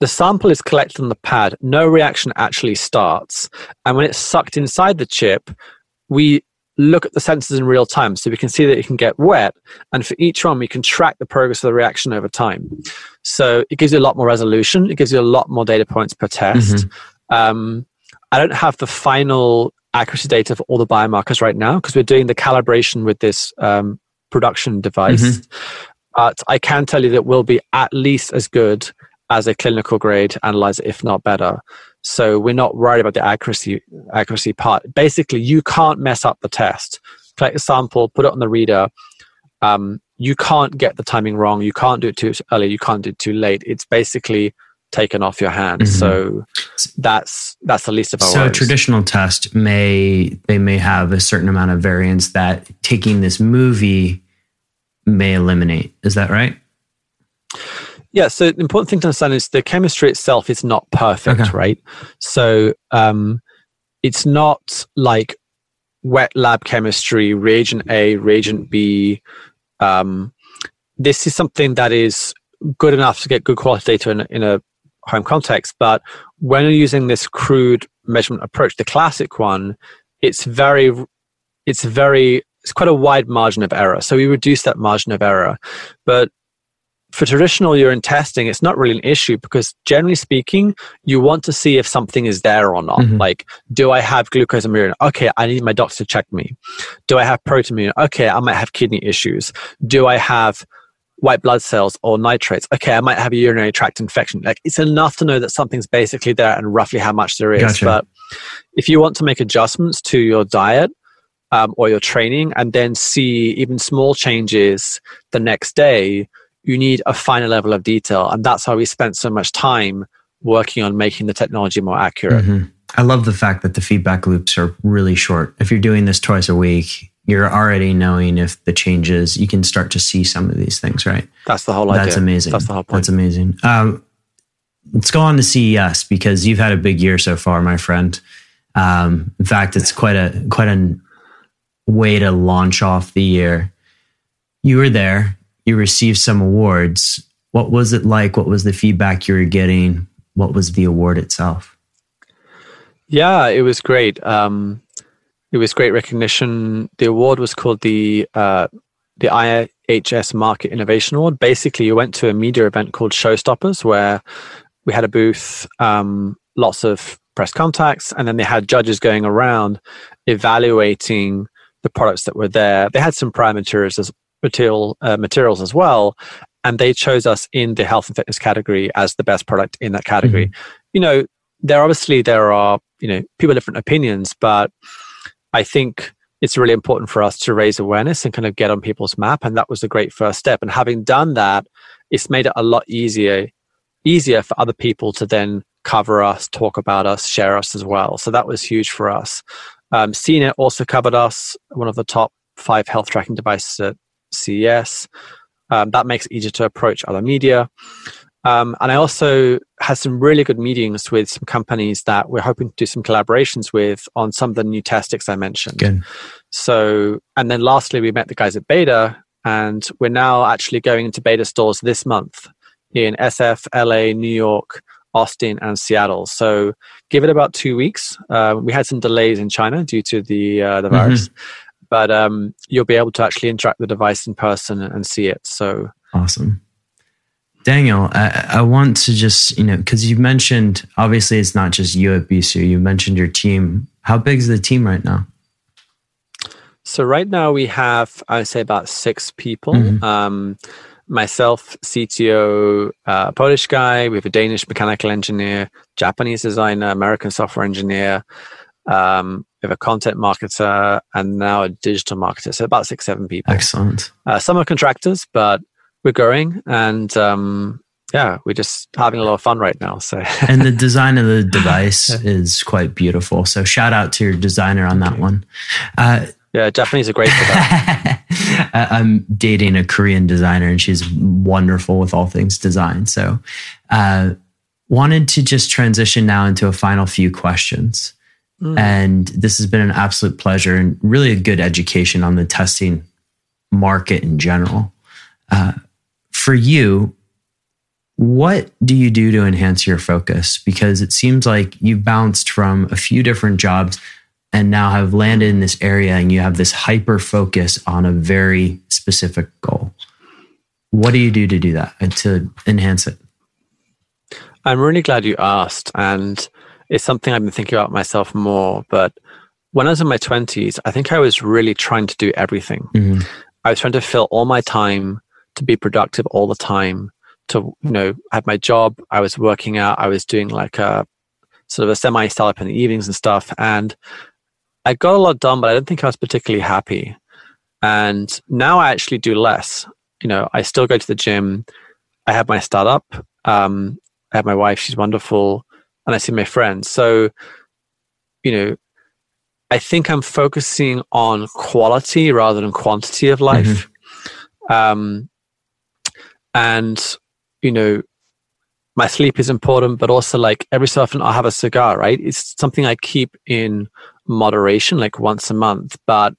the sample is collected on the pad, no reaction actually starts. And when it's sucked inside the chip, we look at the sensors in real time so we can see that it can get wet. And for each one, we can track the progress of the reaction over time. So it gives you a lot more resolution, it gives you a lot more data points per test. Mm-hmm. Um, I don't have the final accuracy data for all the biomarkers right now because we're doing the calibration with this um, production device. Mm-hmm. But I can tell you that will be at least as good as a clinical grade analyzer, if not better. So we're not worried about the accuracy accuracy part. Basically, you can't mess up the test. Collect a sample, put it on the reader. Um, you can't get the timing wrong. You can't do it too early. You can't do it too late. It's basically taken off your hands. Mm-hmm. So that's that's the least of our so worries. traditional test may they may have a certain amount of variance that taking this movie may eliminate. Is that right? Yeah. So the important thing to understand is the chemistry itself is not perfect, okay. right? So um, it's not like wet lab chemistry, reagent A, reagent B. Um, this is something that is good enough to get good quality data in, in a home context. But when you're using this crude measurement approach, the classic one, it's very, it's very, it's quite a wide margin of error. So we reduce that margin of error. But for traditional urine testing, it's not really an issue because generally speaking, you want to see if something is there or not. Mm-hmm. Like, do I have glucose in my urine? Okay, I need my doctor to check me. Do I have protein? Okay, I might have kidney issues. Do I have white blood cells or nitrates. Okay, I might have a urinary tract infection. Like it's enough to know that something's basically there and roughly how much there is. Gotcha. But if you want to make adjustments to your diet um, or your training and then see even small changes the next day, you need a finer level of detail. And that's how we spent so much time working on making the technology more accurate. Mm-hmm. I love the fact that the feedback loops are really short. If you're doing this twice a week, you're already knowing if the changes you can start to see some of these things right? That's the whole idea. That's amazing. That's the whole point. That's amazing. Um, let's go on to CES because you've had a big year so far my friend. Um, in fact it's quite a quite a way to launch off the year. You were there. You received some awards. What was it like? What was the feedback you were getting? What was the award itself? Yeah it was great. Um, it was great recognition. The award was called the uh, the IHS Markit Innovation Award. Basically, you went to a media event called Showstoppers, where we had a booth, um, lots of press contacts, and then they had judges going around evaluating the products that were there. They had some prior materials as material uh, materials as well, and they chose us in the health and fitness category as the best product in that category. Mm-hmm. You know, there obviously there are you know people different opinions, but I think it's really important for us to raise awareness and kind of get on people's map. And that was a great first step. And having done that, it's made it a lot easier, easier for other people to then cover us, talk about us, share us as well. So that was huge for us. Um, CNET also covered us, one of the top five health tracking devices at CES. Um, that makes it easier to approach other media. Um, and I also had some really good meetings with some companies that we're hoping to do some collaborations with on some of the new tactics I mentioned. Good. So, and then lastly, we met the guys at b8ta, and we're now actually going into b8ta stores this month in SF, LA, New York, Austin, and Seattle. So, give it about two weeks. Uh, we had some delays in China due to the uh, the virus, mm-hmm. but um, you'll be able to actually interact with the device in person and see it. So awesome. Daniel, I, I, want to just, you know, because you mentioned, obviously it's not just you at Bisu, you mentioned your team. How big is the team right now? So right now we have, I would say about six people. Mm-hmm. Um, myself, CTO, uh, Polish guy. We have a Danish mechanical engineer, Japanese designer, American software engineer. Um, we have a content marketer and now a digital marketer. So about six, seven people. Excellent. Uh, some are contractors, but we're growing and um, yeah, we're just having a lot of fun right now. So, and the design of the device is quite beautiful. So, shout out to your designer on that one. Uh, yeah, Japanese are great for that. I'm dating a Korean designer, and she's wonderful with all things design. So, uh, wanted to just transition now into a final few questions. Mm. And this has been an absolute pleasure and really a good education on the testing market in general. Uh, for you, what do you do to enhance your focus? Because it seems like you've bounced from a few different jobs and now have landed in this area and you have this hyper focus on a very specific goal. What do you do to do that and to enhance it? I'm really glad you asked. And it's something I've been thinking about myself more. But when I was in my 20s, I think I was really trying to do everything. Mm-hmm. I was trying to fill all my time to be productive all the time to you know have my job i was working out i was doing like a sort of a semi startup in the evenings and stuff and i got a lot done but i don't think i was particularly happy. And now i actually do less. You know i still go to the gym. I have my startup um, i have my wife she's wonderful and i see my friends. So you know i think i'm focusing on quality rather than quantity of life. Mm-hmm. um, and you know my sleep is important but also like every so often i'll have a cigar right? It's something i keep in moderation like once a month. But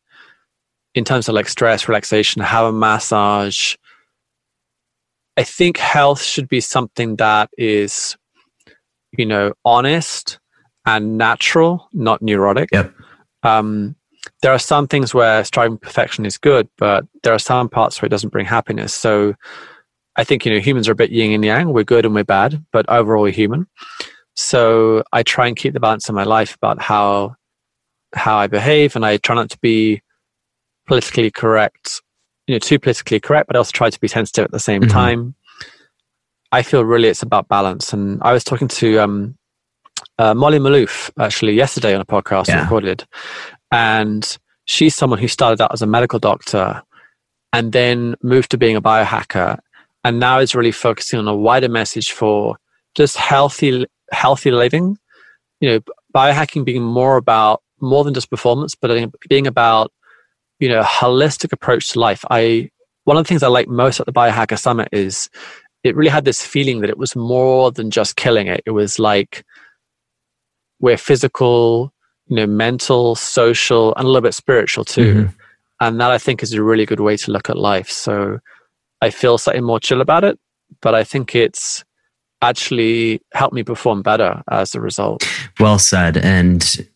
in terms of like stress relaxation have a massage i think health should be something that is you know honest and natural not neurotic. Yep. um, there are some things where striving perfection is good but there are some parts where it doesn't bring happiness. So I think, you know, humans are a bit yin and yang. We're good and we're bad, but overall we're human. So I try and keep the balance in my life about how how I behave and I try not to be politically correct, you know, too politically correct, but I also try to be sensitive at the same mm-hmm. time. I feel really it's about balance. And I was talking to um, uh, Molly Maloof actually yesterday on a podcast yeah. Recorded. And she's someone who started out as a medical doctor and then moved to being a biohacker and now it's really focusing on a wider message for just healthy healthy living. You know biohacking being more about more than just performance but being about you know holistic approach to life. I one of the things i like most at the biohacker summit is it really had this feeling that it was more than just killing it. It was like we're physical you know mental social and a little bit spiritual too. Mm-hmm. and that i think is a really good way to look at life. So I feel slightly more chill about it, but I think it's actually helped me perform better as a result. Well said. And,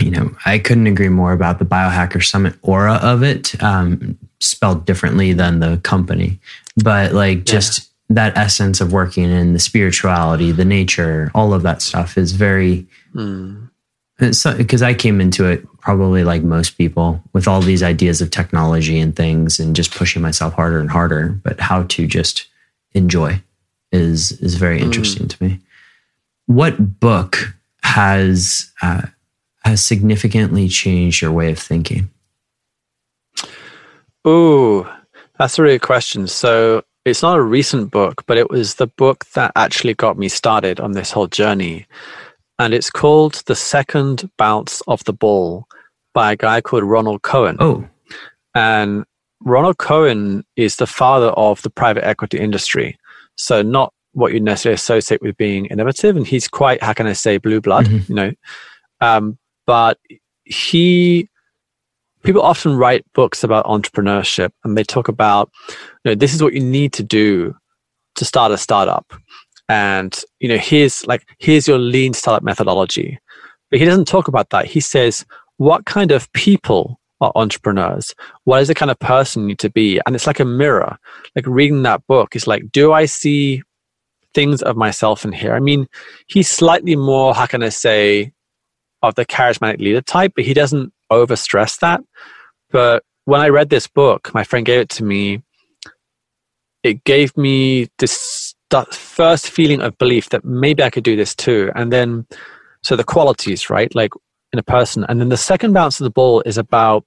you know, I couldn't agree more about the Biohacker Summit aura of it, um, spelled differently than the company. But like just yeah. that essence of working in the spirituality, the nature, all of that stuff is very. Mm because I came into it probably like most people with all these ideas of technology and things and just pushing myself harder and harder. But how to just enjoy is is very mm. interesting mm. to me. What book has uh, has significantly changed your way of thinking? Oh, that's a really good question. So it's not a recent book, but it was the book that actually got me started on this whole journey and it's called The Second Bounce of the Ball by a guy called Ronald Cohen. Oh. And Ronald Cohen is the father of the private equity industry. So not what you necessarily associate with being innovative. And he's quite, how can I say, blue blood, mm-hmm. you know. Um, but he people often write books about entrepreneurship and they talk about you know this is what you need to do to start a startup and you know here's like here's your lean startup methodology. But he doesn't talk about that. He says what kind of people are entrepreneurs? What is the kind of person you need to be? And it's like a mirror. Like reading that book is like do i see things of myself in here? I mean he's slightly more how can i say of the charismatic leader type but he doesn't over stress that. But when i read this book my friend gave it to me. It gave me this first feeling of belief that maybe I could do this too. And then, so the qualities, right? Like in a person. And then the second bounce of the ball is about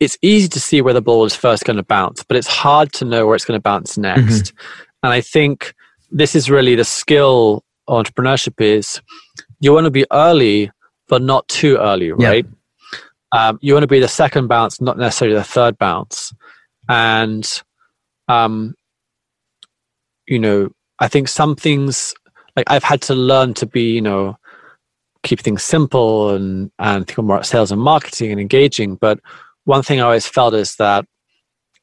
it's easy to see where the ball is first going to bounce, but it's hard to know where it's going to bounce next. Mm-hmm. And I think this is really the skill entrepreneurship is you want to be early, but not too early, right? Um, you want to be the second bounce, not necessarily the third bounce. And um, you know, I think some things like I've had to learn to be, you know, keep things simple and and think more about sales and marketing and engaging. But one thing I always felt is that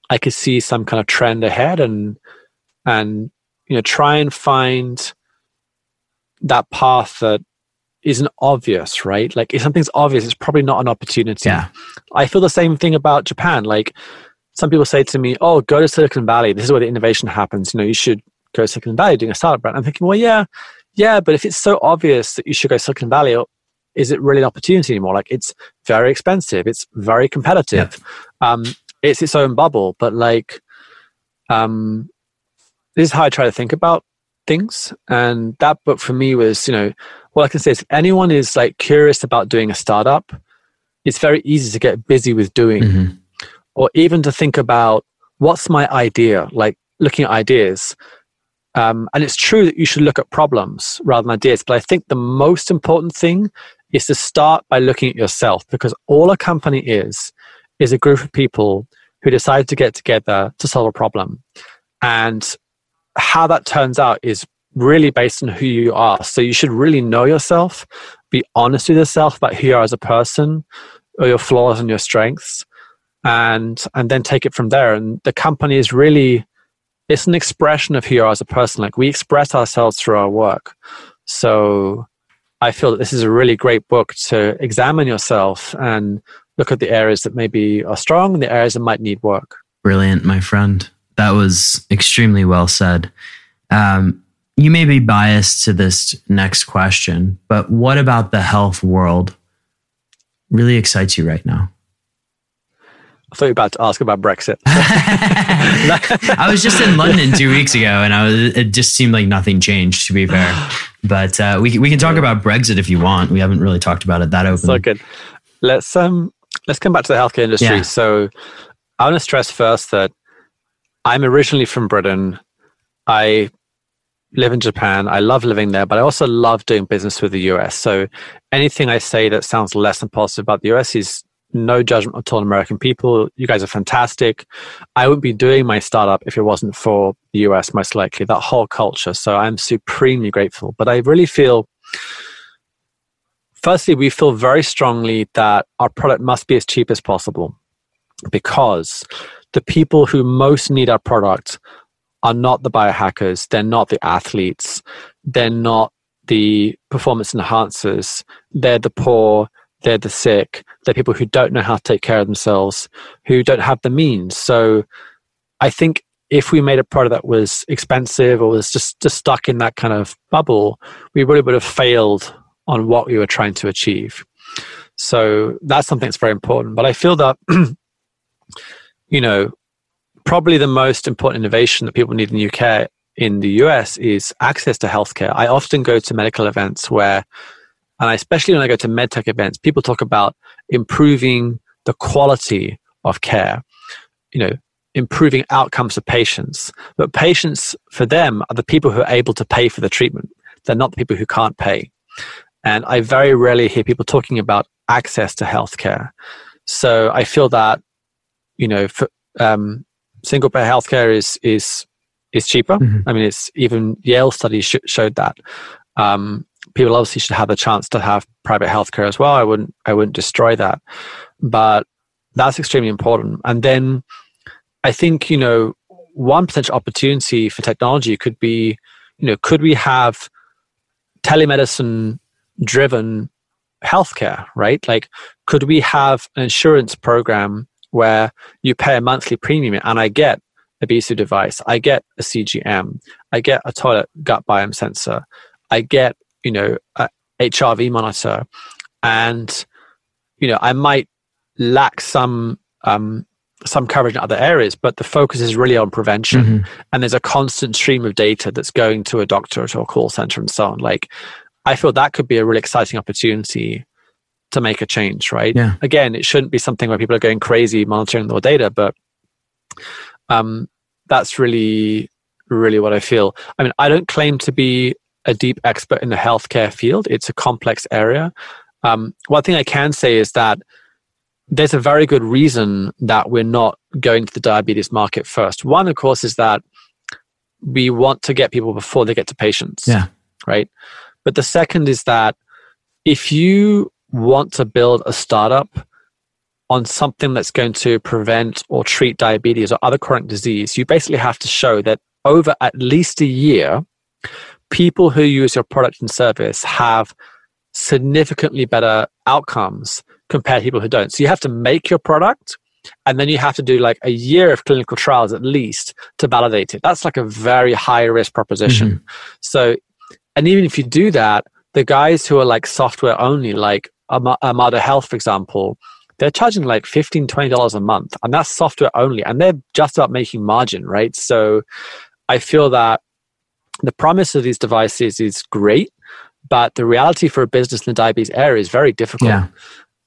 I could see some kind of trend ahead and and you know try and find that path that isn't obvious, right? Like if something's obvious, it's probably not an opportunity. Yeah. I feel the same thing about Japan. Like some people say to me, "Oh, go to Silicon Valley. This is where the innovation happens. You know, you should go to Silicon Valley doing a startup brand." I'm thinking, well, yeah, yeah, but if it's so obvious that you should go to Silicon Valley, is it really an opportunity anymore? Like, it's very expensive. It's very competitive. Yeah. Um, it's its own bubble. But like, um, this is how I try to think about things. And that book for me was, you know, what I can say is, if anyone is like curious about doing a startup, it's very easy to get busy with doing. Mm-hmm or even to think about what's my idea, like looking at ideas. Um, and it's true that you should look at problems rather than ideas, but I think the most important thing is to start by looking at yourself because all a company is, is a group of people who decide to get together to solve a problem. And how that turns out is really based on who you are. So you should really know yourself, be honest with yourself about who you are as a person, or your flaws and your strengths, and and then take it from there. And the company is really it's an expression of who you are as a person. Like we express ourselves through our work. So I feel that this is a really great book to examine yourself and look at the areas that maybe are strong and the areas that might need work. Brilliant, my friend. That was extremely well said. Um, you may be biased to this next question, but what about the health world really excites you right now? I thought you were about to ask about Brexit. I was just in London two weeks ago, and I was. It just seemed like nothing changed. To be fair, but uh, we we can talk about Brexit if you want. We haven't really talked about it that openly. So good. Let's um let's come back to the healthcare industry. Yeah. So I want to stress first that I'm originally from Britain. I live in Japan. I love living there, but I also love doing business with the US. So anything I say that sounds less than positive about the US is no judgment at all on American people. You guys are fantastic. I wouldn't be doing my startup if it wasn't for the US, most likely, that whole culture. So I'm supremely grateful. But I really feel, firstly, we feel very strongly that our product must be as cheap as possible because the people who most need our product are not the biohackers, they're not the athletes, they're not the performance enhancers, they're the poor they're the sick, they're people who don't know how to take care of themselves, who don't have the means. So I think if we made a product that was expensive or was just, just stuck in that kind of bubble, we really would have failed on what we were trying to achieve. So that's something that's very important. But I feel that, you know, probably the most important innovation that people need in the UK, in the US, is access to healthcare. I often go to medical events where and I, especially when I go to medtech events, people talk about improving the quality of care, you know, improving outcomes for patients. But patients, for them, are the people who are able to pay for the treatment. They're not the people who can't pay. And I very rarely hear people talking about access to healthcare. So I feel that, you know, for, um, single payer healthcare is is is cheaper. Mm-hmm. I mean, it's even Yale studies sh- showed that. Um, people obviously should have the chance to have private healthcare as well. I wouldn't I wouldn't destroy that, but that's extremely important. And then I think you know one potential opportunity for technology could be you know could we have telemedicine driven healthcare, right? Like, could we have an insurance program where you pay a monthly premium and I get a Bisu device, I get a CGM, I get a toilet gut biome sensor, I get, you know, HRV monitor, and, you know, I might lack some um, some coverage in other areas, but the focus is really on prevention. Mm-hmm. And there's a constant stream of data that's going to a doctor or to a call center and so on. Like, I feel that could be a really exciting opportunity to make a change, right? Yeah. Again, it shouldn't be something where people are going crazy monitoring their data, but um, that's really, really what I feel. I mean, I don't claim to be a deep expert in the healthcare field. It's a complex area. Um, one thing I can say is that there's a very good reason that we're not going to the diabetes market first. One, of course, is that we want to get people before they get to patients. Yeah. Right. But the second is that if you want to build a startup on something that's going to prevent or treat diabetes or other chronic disease, you basically have to show that over at least a year, people who use your product and service have significantly better outcomes compared to people who don't. So you have to make your product and then you have to do like a year of clinical trials at least to validate it. That's like a very high risk proposition. Mm-hmm. So, and even if you do that, the guys who are like software only, like Omada Health, for example, they're charging like $15, $20 a month, and that's software only, and they're just about making margin, right? So I feel that the promise of these devices is great, but the reality for a business in the diabetes area is very difficult. Yeah.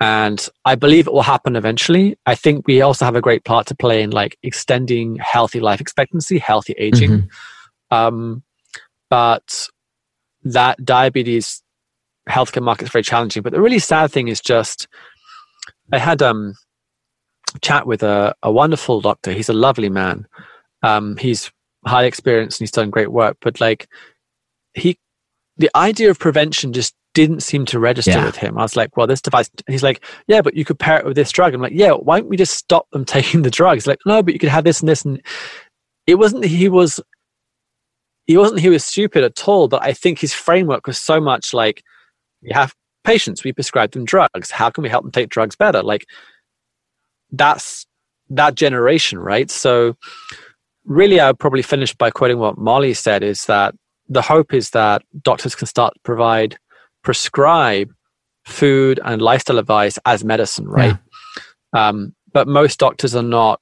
And I believe it will happen eventually. I think we also have a great part to play in like extending healthy life expectancy, healthy aging. Mm-hmm. Um, but that diabetes healthcare market is very challenging. But the really sad thing is just I had um chat with a, a wonderful doctor. He's a lovely man. Um, he's highly experienced and he's done great work. But like he, the idea of prevention just didn't seem to register yeah. with him. I was like, well, this device. He's like, yeah, but you could pair it with this drug. I'm like, yeah, why don't we just stop them taking the drugs? Like, no, but you could have this and this. And it wasn't he was, he wasn't he was stupid at all. But I think his framework was so much like, we have patients, we prescribe them drugs. How can we help them take drugs better? Like that's that generation, right? So really I would probably finish by quoting what Molly said is that the hope is that doctors can start to provide prescribe food and lifestyle advice as medicine, right? Yeah. Um, but most doctors are not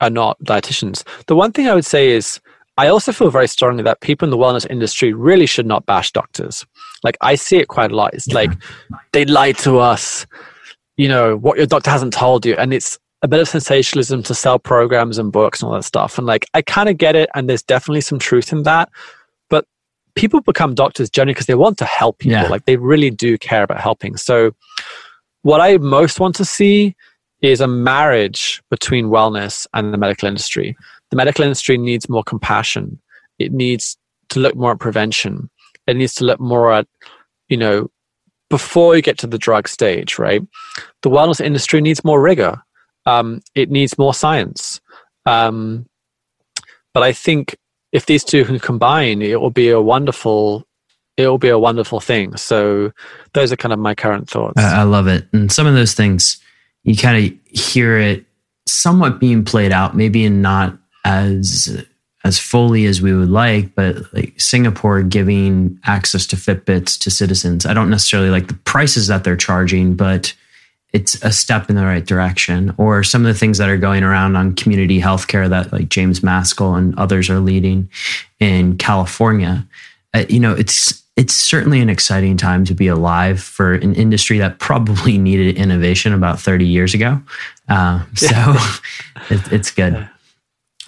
are not dietitians. The one thing I would say is I also feel very strongly that people in the wellness industry really should not bash doctors. Like I see it quite a lot. It's yeah. like they lied to us. You know what your doctor hasn't told you, and it's a bit of sensationalism to sell programs and books and all that stuff. And like I kind of get it, and there's definitely some truth in that. But people become doctors generally because they want to help people. Yeah. Like they really do care about helping. So what I most want to see is a marriage between wellness and the medical industry the medical industry needs more compassion. It needs to look more at prevention. It needs to look more at, you know, before you get to the drug stage, right? The wellness industry needs more rigor. Um, it needs more science. Um, but I think if these two can combine, it will be a wonderful it will be a wonderful thing. So those are kind of my current thoughts. I love it. And some of those things you kind of hear it somewhat being played out, maybe not as as fully as we would like, but like Singapore giving access to Fitbits to citizens. I don't necessarily like the prices that they're charging, but it's a step in the right direction. Or some of the things that are going around on community healthcare that like James Maskell and others are leading in California. Uh, you know, it's it's certainly an exciting time to be alive for an industry that probably needed innovation about 30 years ago. Uh, so it, it's good.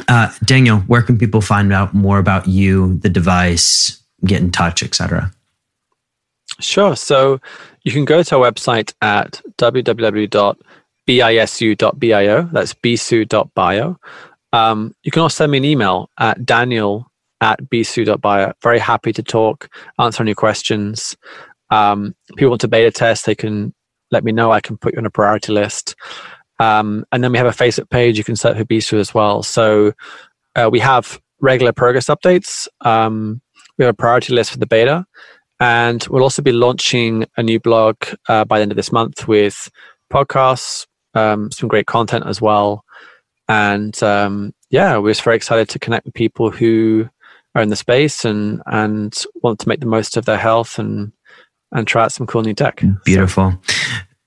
Uh, Daniel, where can people find out more about you, the device, get in touch, etc.? Sure. So you can go to our website at www.bisu.bio. That's bisu.bio. Um, you can also send me an email at daniel at bisu.bio. Very happy to talk, answer any questions. Um, people want to beta test, they can let me know. I can put you on a priority list. Um, and then we have a Facebook page you can set for Bisu as well. So uh, we have regular progress updates. Um, we have a priority list for the beta. And we'll also be launching a new blog uh, by the end of this month with podcasts, um, some great content as well. And um, yeah, we're just very excited to connect with people who are in the space and and want to make the most of their health and and try out some cool new tech. Beautiful. So.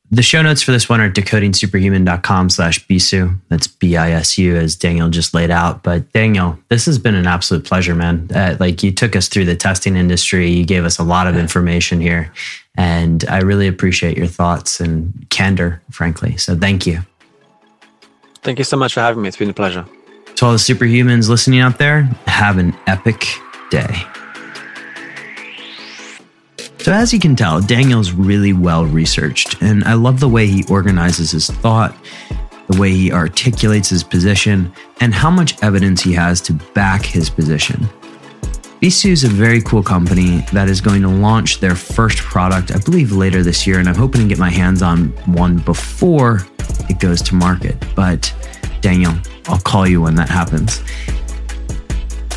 The show notes for this one are decodingsuperhuman.com slash bisu. That's B-I-S-U as Daniel just laid out. But Daniel, this has been an absolute pleasure, man. Uh, like you took us through the testing industry. You gave us a lot of information here. And I really appreciate your thoughts and candor, frankly. So thank you. Thank you so much for having me. It's been a pleasure. To all the superhumans listening out there, have an epic day. So, as you can tell, Daniel's really well researched, and I love the way he organizes his thought, the way he articulates his position, and how much evidence he has to back his position. Bisu is a very cool company that is going to launch their first product, I believe, later this year, and I'm hoping to get my hands on one before it goes to market. But Daniel, I'll call you when that happens.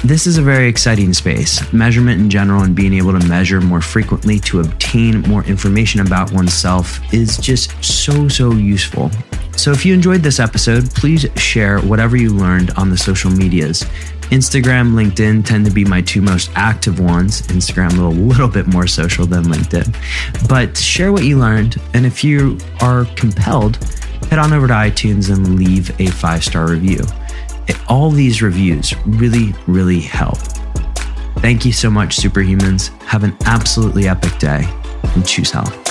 This is a very exciting space. Measurement in general and being able to measure more frequently to obtain more information about oneself is just so, so useful. So, if you enjoyed this episode, please share whatever you learned on the social medias. Instagram, LinkedIn tend to be my two most active ones. Instagram a little, bit more social than LinkedIn. But share what you learned. And if you are compelled, head on over to iTunes and leave a five star review all these reviews really, really help. Thank you so much, superhumans. Have an absolutely epic day and choose health.